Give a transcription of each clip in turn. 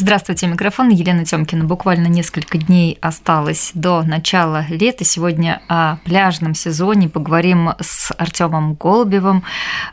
Здравствуйте, микрофон Елена Тёмкина. Буквально несколько дней осталось до начала лета. Сегодня о пляжном сезоне поговорим с Артемом Голубевым,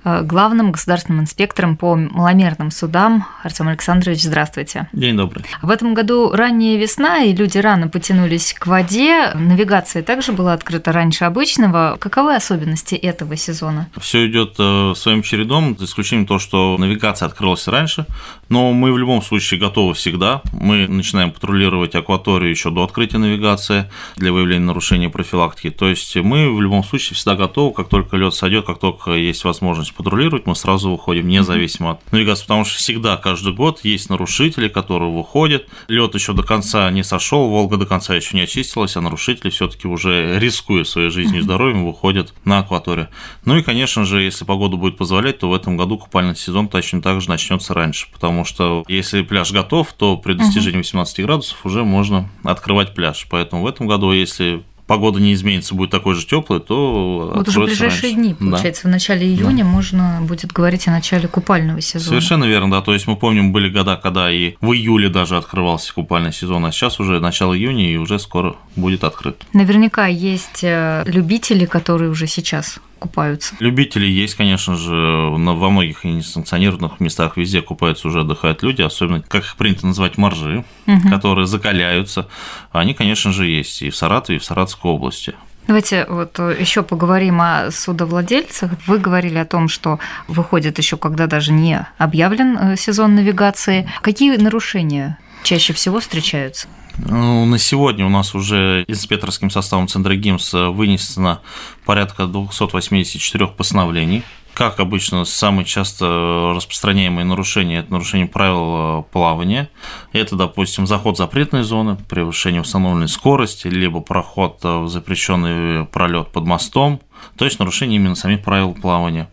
э, главным государственным инспектором по маломерным судам. Артем Александрович, здравствуйте. День добрый. В этом году ранняя весна, и люди рано потянулись к воде. Навигация также была открыта раньше обычного. Каковы особенности этого сезона? Все идет э, своим чередом, за исключением того, что навигация открылась раньше, но мы в любом случае готовы всегда. Мы начинаем патрулировать акваторию еще до открытия навигации для выявления нарушений профилактики. То есть мы в любом случае всегда готовы, как только лед сойдет, как только есть возможность патрулировать, мы сразу выходим, независимо от навигации, потому что всегда, каждый год есть нарушители, которые выходят. Лед еще до конца не сошел, Волга до конца еще не очистилась, а нарушители все-таки уже рискуя своей жизнью и здоровьем выходят на акваторию. Ну и, конечно же, если погода будет позволять, то в этом году купальный сезон точно так же начнется раньше, потому что если пляж готов, градусов, то при достижении 18 градусов уже можно открывать пляж. Поэтому в этом году, если погода не изменится, будет такой же теплый, то вот уже в ближайшие раньше. дни, получается, да. в начале июня да. можно будет говорить о начале купального сезона. Совершенно верно, да. То есть мы помним, были года, когда и в июле даже открывался купальный сезон, а сейчас уже начало июня и уже скоро будет открыт. Наверняка есть э, любители, которые уже сейчас купаются? Любители есть, конечно же, во многих несанкционированных местах везде купаются, уже отдыхают люди, особенно, как их принято называть, моржи, угу. которые закаляются. Они, конечно же, есть и в Саратове, и в Саратовской области. Давайте вот еще поговорим о судовладельцах. Вы говорили о том, что выходит еще, когда даже не объявлен э, сезон навигации. Какие нарушения чаще всего встречаются? Ну, на сегодня у нас уже инспекторским составом Центра ГИМС вынесено порядка 284 постановлений. Как обычно, самые часто распространяемые нарушения – это нарушение правил плавания. Это, допустим, заход запретной зоны, превышение установленной скорости, либо проход в запрещенный пролет под мостом, то есть нарушение именно самих правил плавания.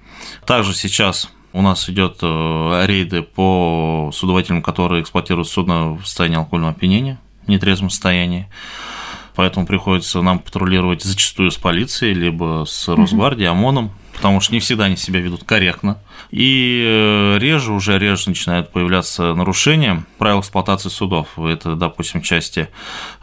Также сейчас у нас идет э, рейды по судоводителям, которые эксплуатируют судно в состоянии алкогольного опьянения в нетрезвом состоянии. Поэтому приходится нам патрулировать зачастую с полицией, либо с Росгвардией, ОМОНом, потому что не всегда они себя ведут корректно. И э, реже, уже реже начинают появляться нарушения правил эксплуатации судов. Это, допустим, части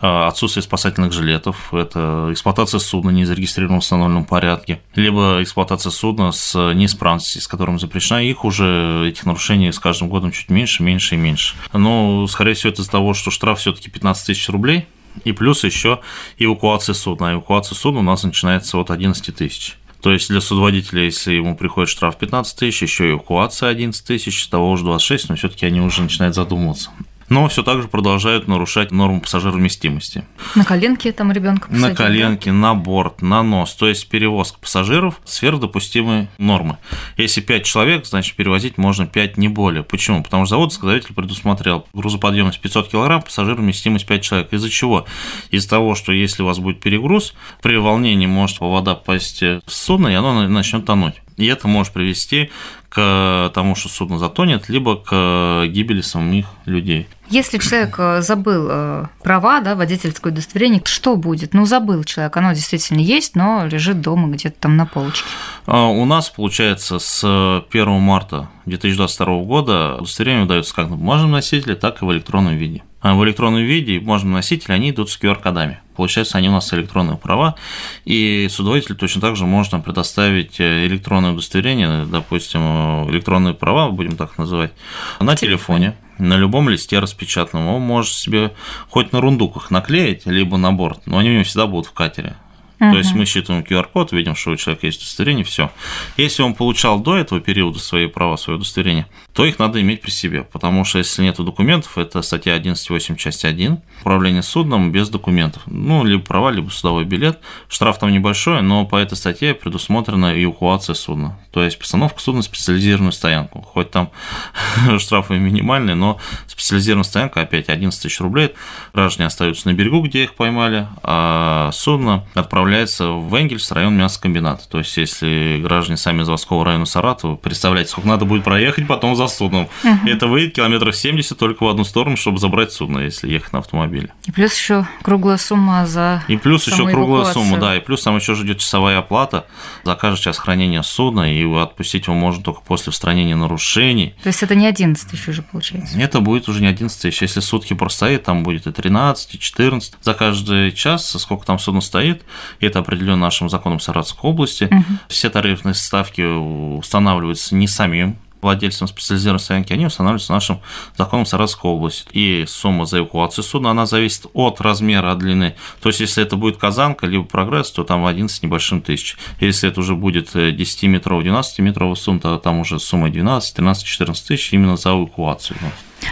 э, отсутствия спасательных жилетов, это эксплуатация судна не зарегистрирована в установленном порядке, либо эксплуатация судна с неисправностью, с которым запрещена. Их уже, этих нарушений с каждым годом чуть меньше, меньше и меньше. Но, скорее всего, это из-за того, что штраф все таки 15 тысяч рублей, и плюс еще эвакуация судна. А эвакуация судна у нас начинается от 11 тысяч. То есть для судоводителя, если ему приходит штраф 15 тысяч, еще и эвакуация 11 тысяч, того уже 26, но все-таки они уже начинают задумываться но все так же продолжают нарушать норму пассажировместимости. На коленке там ребенка посадили? На коленке, на борт, на нос. То есть перевозка пассажиров сверхдопустимой нормы. Если 5 человек, значит перевозить можно 5 не более. Почему? Потому что завод-изготовитель предусмотрел грузоподъемность 500 кг, пассажировместимость 5 человек. Из-за чего? Из-за того, что если у вас будет перегруз, при волнении может вода попасть в судно, и оно начнет тонуть. И это может привести к тому, что судно затонет, либо к гибели самих людей. Если человек э, забыл э, права, да, водительское удостоверение, что будет? Ну, забыл человек, оно действительно есть, но лежит дома где-то там на полочке. А, у нас, получается, с 1 марта 2022 года удостоверение выдается как на бумажном носителе, так и в электронном виде. А в электронном виде бумажном носителе они идут с QR-кодами. Получается, они у нас электронные права, и судоводитель точно так же может нам предоставить э, электронное удостоверение, допустим, электронные права, будем так называть, на телефоне, на любом листе распечатанном. Он может себе хоть на рундуках наклеить, либо на борт, но они у него всегда будут в катере. То есть мы считываем QR-код, видим, что у человека есть удостоверение, все. Если он получал до этого периода свои права, свое удостоверение, то их надо иметь при себе, потому что если нет документов, это статья 11.8, часть 1, управление судном без документов, ну, либо права, либо судовой билет. Штраф там небольшой, но по этой статье предусмотрена эвакуация судна, то есть постановка судна в специализированную стоянку. Хоть там штрафы минимальные, но специализированная стоянка, опять 11 тысяч рублей, граждане остаются на берегу, где их поймали, а судно отправляется направляется в Энгельс, район мясокомбината. То есть, если граждане сами заводского района Саратова, представляете, сколько надо будет проехать потом за судном. Угу. Это выйдет километров 70 только в одну сторону, чтобы забрать судно, если ехать на автомобиле. И плюс еще круглая сумма за И плюс еще круглая сумма, да, и плюс там еще идет часовая оплата за каждый час хранения судна, и отпустить его можно только после устранения нарушений. То есть это не 11 тысяч уже получается? Это будет уже не 11 тысяч. Если сутки простоит, там будет и 13, и 14. За каждый час, сколько там судно стоит, это определено нашим законом Саратовской области. Угу. Все тарифные ставки устанавливаются не самим владельцам специализированной стоянки, они устанавливаются нашим законом Саратовской области. И сумма за эвакуацию судна, она зависит от размера, от длины. То есть, если это будет казанка, либо прогресс, то там 11 небольшим тысяч. Если это уже будет 10-метровый, 12-метровый судно, то там уже сумма 12, 13, 14 тысяч именно за эвакуацию.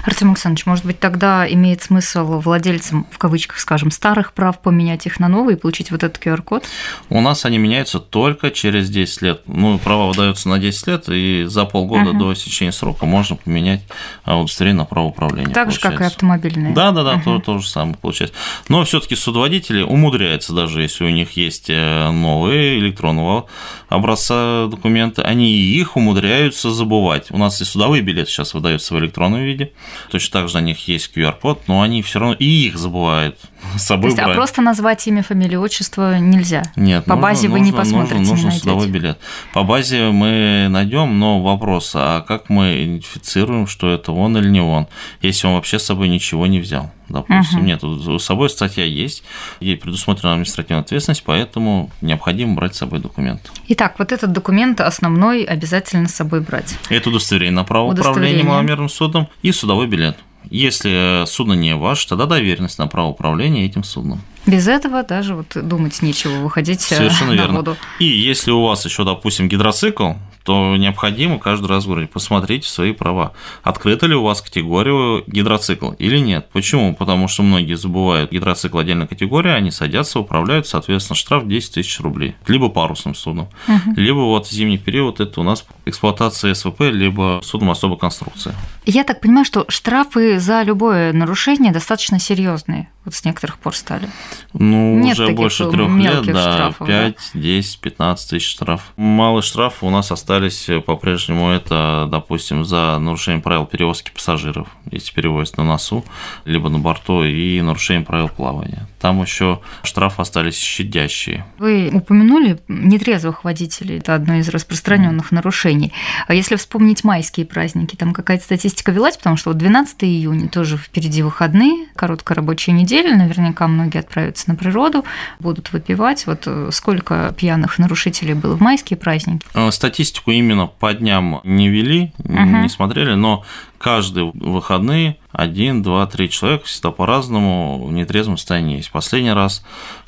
Артем Александрович, может быть, тогда имеет смысл владельцам, в кавычках, скажем, старых прав поменять их на новые и получить вот этот QR-код? У нас они меняются только через 10 лет. Ну, права выдаются на 10 лет, и за полгода угу. до истечения срока можно поменять а, удостоверение на право управления. Так же, как и автомобильные. Да, да, да, угу. то, то же самое получается. Но все-таки судоводители умудряются, даже если у них есть э, новые электронного образца документы, они их умудряются забывать. У нас и судовые билеты сейчас выдаются в электронном виде, Точно так же на них есть QR-код, но они все равно и их забывают с собой То есть, брать. А просто назвать имя, фамилию, отчество нельзя? Нет. По нужно, базе вы нужно, не посмотрите, нужно, нужно судовой билет. По базе мы найдем, но вопрос, а как мы идентифицируем, что это он или не он, если он вообще с собой ничего не взял? Допустим, угу. нет, у собой статья есть, ей предусмотрена административная ответственность, поэтому необходимо брать с собой документ. Итак, вот этот документ основной обязательно с собой брать. Это удостоверение на право управления маломерным судом и судовой билет. Если судно не ваше, тогда доверенность на право управления этим судном. Без этого даже вот думать нечего, выходить э, Совершенно на верно. воду. И если у вас еще, допустим, гидроцикл, то необходимо каждый раз говорить, посмотрите свои права. Открыта ли у вас категорию гидроцикл или нет? Почему? Потому что многие забывают гидроцикл отдельной категории, они садятся, управляют, соответственно, штраф 10 тысяч рублей. Либо парусным судном, угу. либо вот в зимний период это у нас эксплуатация СВП, либо судном особой конструкции. Я так понимаю, что штрафы за любое нарушение достаточно серьезные вот с некоторых пор стали. Ну, Нет уже больше трех лет, да, штрафов, 5, да? 10, 15 тысяч штраф. Малые штрафы у нас остались по-прежнему, это, допустим, за нарушение правил перевозки пассажиров, если перевозят на носу, либо на борту, и нарушение правил плавания. Там еще штрафы остались щадящие. Вы упомянули нетрезвых водителей, это одно из распространенных нарушений. А если вспомнить майские праздники, там какая-то статистика велась, потому что вот 12 июня тоже впереди выходные, короткая рабочая неделя, наверняка многие отправятся на природу, будут выпивать. Вот э, сколько пьяных нарушителей было в майские праздники? Э, статистику именно по дням не вели, угу. не смотрели, но каждые выходные один, два, три человека всегда по-разному в нетрезвом состоянии есть. Последний раз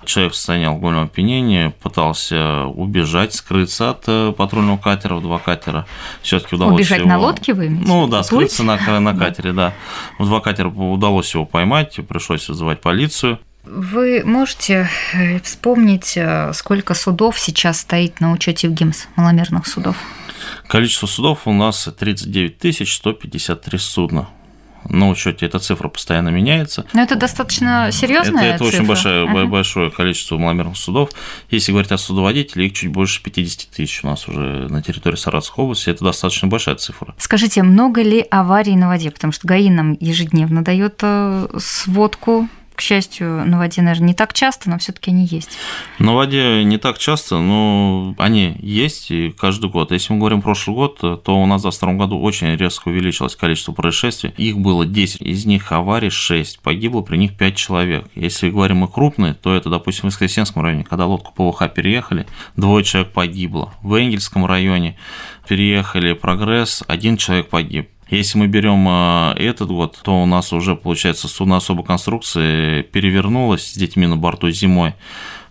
человек в состоянии алкогольного опьянения пытался убежать, скрыться от э, патрульного катера в два катера. Все-таки удалось Убежать его... на лодке вы имеете? Ну да, скрыться на, на катере, да. В два катера удалось его поймать, пришлось вызывать полицию. Вы можете э, вспомнить, э, сколько судов сейчас стоит на учете в ГИМС, маломерных судов? Количество судов у нас 39 153 судна на учете эта цифра постоянно меняется. Но это достаточно серьезная это, это цифра. очень большое, uh-huh. большое количество маломерных судов. Если говорить о судоводителе, их чуть больше 50 тысяч у нас уже на территории Саратовской области. Это достаточно большая цифра. Скажите, много ли аварий на воде? Потому что ГАИ нам ежедневно дает э, сводку к счастью, на воде, наверное, не так часто, но все-таки они есть. На воде не так часто, но они есть и каждый год. Если мы говорим прошлый год, то у нас в 2022 году очень резко увеличилось количество происшествий. Их было 10, из них аварий 6, погибло при них 5 человек. Если говорим мы крупные, то это, допустим, в Воскресенском районе, когда лодку ПВХ переехали, двое человек погибло. В Энгельском районе переехали Прогресс, один человек погиб. Если мы берем а, этот год, то у нас уже, получается, судно особой конструкции перевернулось с детьми на борту зимой.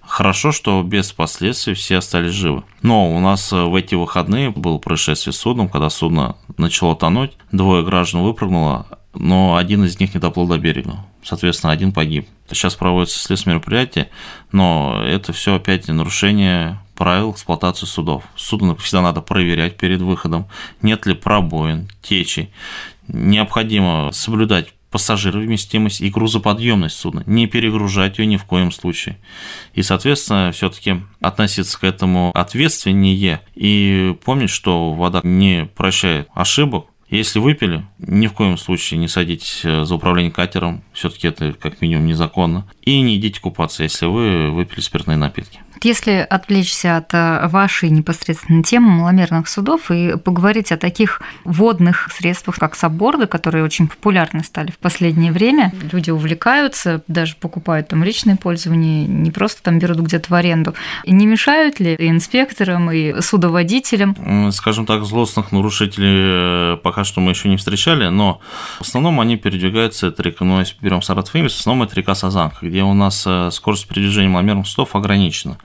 Хорошо, что без последствий все остались живы. Но у нас в эти выходные было происшествие с судном, когда судно начало тонуть, двое граждан выпрыгнуло, но один из них не доплыл до берега. Соответственно, один погиб. Сейчас проводится следственное мероприятие, но это все опять нарушение правил эксплуатации судов. Судно всегда надо проверять перед выходом, нет ли пробоин, течи. Необходимо соблюдать пассажировместимость и грузоподъемность судна, не перегружать ее ни в коем случае. И, соответственно, все-таки относиться к этому ответственнее и помнить, что вода не прощает ошибок, если выпили, ни в коем случае не садитесь э, за управление катером, все-таки это как минимум незаконно. И не идите купаться, если вы выпили спиртные напитки. Если отвлечься от э, вашей непосредственной темы маломерных судов и поговорить о таких водных средствах, как сабборды, которые очень популярны стали в последнее время, люди увлекаются, даже покупают там личное пользование, не просто там берут где-то в аренду. И не мешают ли инспекторам, и судоводителям? Скажем так, злостных нарушителей э, пока что мы еще не встречали, но в основном они передвигаются, это река, ну, если берем Саратов в основном это река Сазанка, где у нас э, скорость передвижения маломерных судов ограничена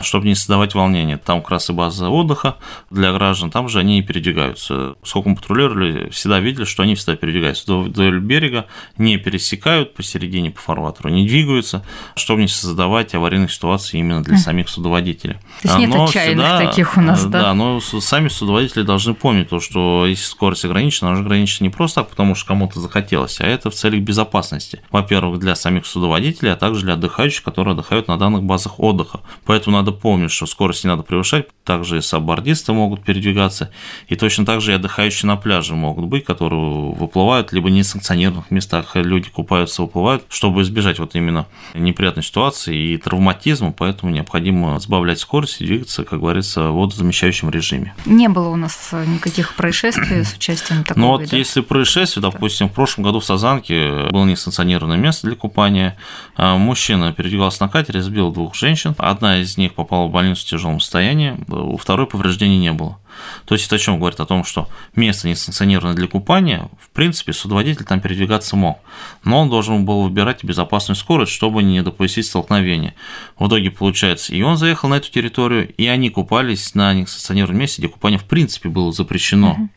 чтобы не создавать волнения. Там как раз и база отдыха для граждан, там же они и передвигаются. Сколько мы патрулировали, всегда видели, что они всегда передвигаются вдоль берега, не пересекают посередине по фарватеру, не двигаются, чтобы не создавать аварийных ситуаций именно для самих судоводителей. То есть нет но отчаянных всегда, таких у нас, да? Да, но сами судоводители должны помнить то, что если скорость ограничена, она же ограничена не просто так, потому что кому-то захотелось, а это в целях безопасности. Во-первых, для самих судоводителей, а также для отдыхающих, которые отдыхают на данных базах отдыха. Поэтому надо помнить, что скорость не надо превышать, также и саббордисты могут передвигаться, и точно так же и отдыхающие на пляже могут быть, которые выплывают, либо в несанкционированных местах. Люди купаются, выплывают, чтобы избежать вот именно неприятной ситуации и травматизма, поэтому необходимо сбавлять скорость и двигаться, как говорится, в водозамещающем режиме. Не было у нас никаких происшествий с участием такого Ну вот вида? если происшествие, допустим, в прошлом году в Сазанке было несанкционированное место для купания, а мужчина передвигался на катере, сбил двух женщин, одна из них попала в больницу в тяжелом состоянии, у второй повреждений не было. То есть это о чем говорит? О том, что место не санкционировано для купания, в принципе, судоводитель там передвигаться мог. Но он должен был выбирать безопасную скорость, чтобы не допустить столкновения. В итоге получается, и он заехал на эту территорию, и они купались на несанкционированном месте, где купание в принципе было запрещено. Mm-hmm.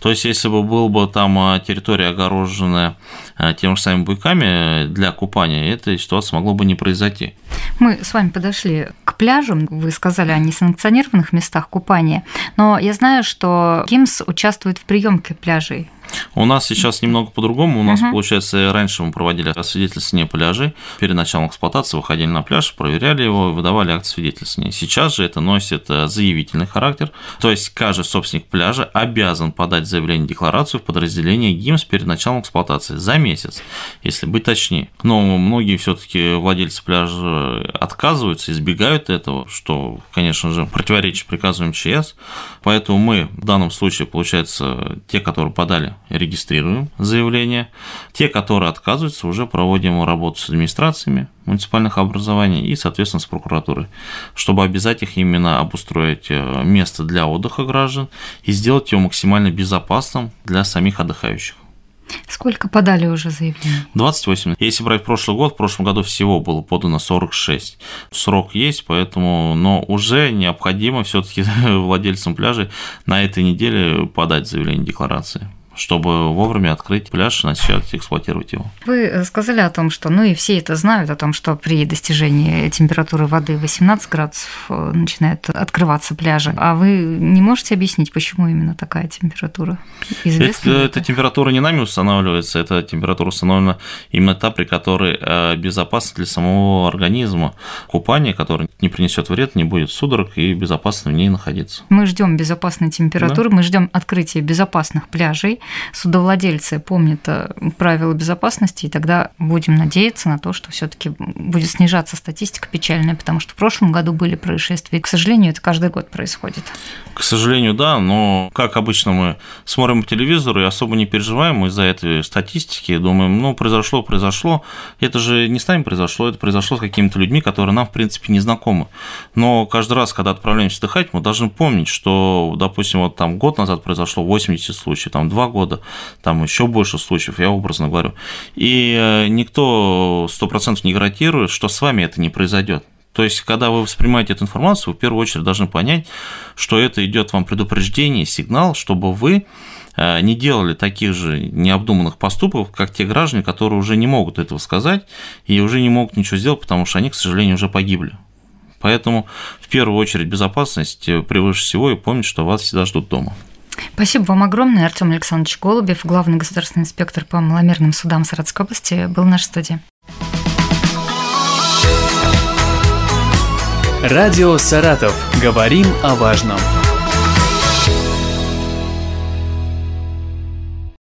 То есть, если бы была бы там а, территория огороженная а, тем же самыми буйками для купания, эта ситуация могла бы не произойти. Мы с вами подошли к пляжам. Вы сказали о несанкционированных местах купания. Но я знаю, что КИМС участвует в приемке пляжей. У нас сейчас немного по-другому. У нас, угу. получается, раньше мы проводили освидетельствование пляжей. Перед началом эксплуатации выходили на пляж, проверяли его, выдавали акт свидетельствования. Сейчас же это носит э, заявительный характер. То есть каждый собственник пляжа обязан подать заявление декларацию в подразделение ГИМС перед началом эксплуатации за месяц, если быть точнее. Но многие все-таки владельцы пляжа отказываются, избегают этого, что, конечно же, противоречит приказу МЧС. Поэтому мы в данном случае, получается, те, которые подали регистрируем заявления. Те, которые отказываются, уже проводим работу с администрациями муниципальных образований и, соответственно, с прокуратурой, чтобы обязать их именно обустроить э, место для отдыха граждан и сделать его максимально безопасным для самих отдыхающих. Сколько подали уже заявлений? 28. Если брать прошлый год, в прошлом году всего было подано 46. Срок есть, поэтому, но уже необходимо все-таки владельцам пляжей на этой неделе подать заявление декларации чтобы вовремя открыть пляж и начать эксплуатировать его. Вы э, сказали о том, что, ну и все это знают, о том, что при достижении температуры воды 18 градусов э, начинают открываться пляжи. А вы не можете объяснить, почему именно такая температура? Известно это, эта температура не нами устанавливается, это температура установлена именно та, при которой э, безопасна для самого организма. Купание, которое не принесет вред, не будет судорог и безопасно в ней находиться. Мы ждем безопасной температуры, да? мы ждем открытия безопасных пляжей судовладельцы помнят э, правила безопасности, и тогда будем надеяться на то, что все-таки будет снижаться статистика печальная, потому что в прошлом году были происшествия, и, к сожалению, это каждый год происходит. К сожалению, да, но как обычно мы смотрим по телевизору и особо не переживаем из-за этой статистики, думаем, ну, произошло, произошло, это же не с нами произошло, это произошло с какими-то людьми, которые нам, в принципе, не знакомы. Но каждый раз, когда отправляемся отдыхать, мы должны помнить, что, допустим, вот там год назад произошло 80 случаев, там два года, там еще больше случаев, я образно говорю. И э, никто сто процентов не гарантирует, что с вами это не произойдет. То есть, когда вы воспринимаете эту информацию, вы в первую очередь должны понять, что это идет вам предупреждение, сигнал, чтобы вы э, не делали таких же необдуманных поступков, как те граждане, которые уже не могут этого сказать и уже не могут ничего сделать, потому что они, к сожалению, уже погибли. Поэтому в первую очередь безопасность превыше всего и помнить, что вас всегда ждут дома. Спасибо вам огромное. Артем Александрович Голубев, главный государственный инспектор по маломерным судам Саратовской области, был в нашей студии. Радио «Саратов». Говорим о важном.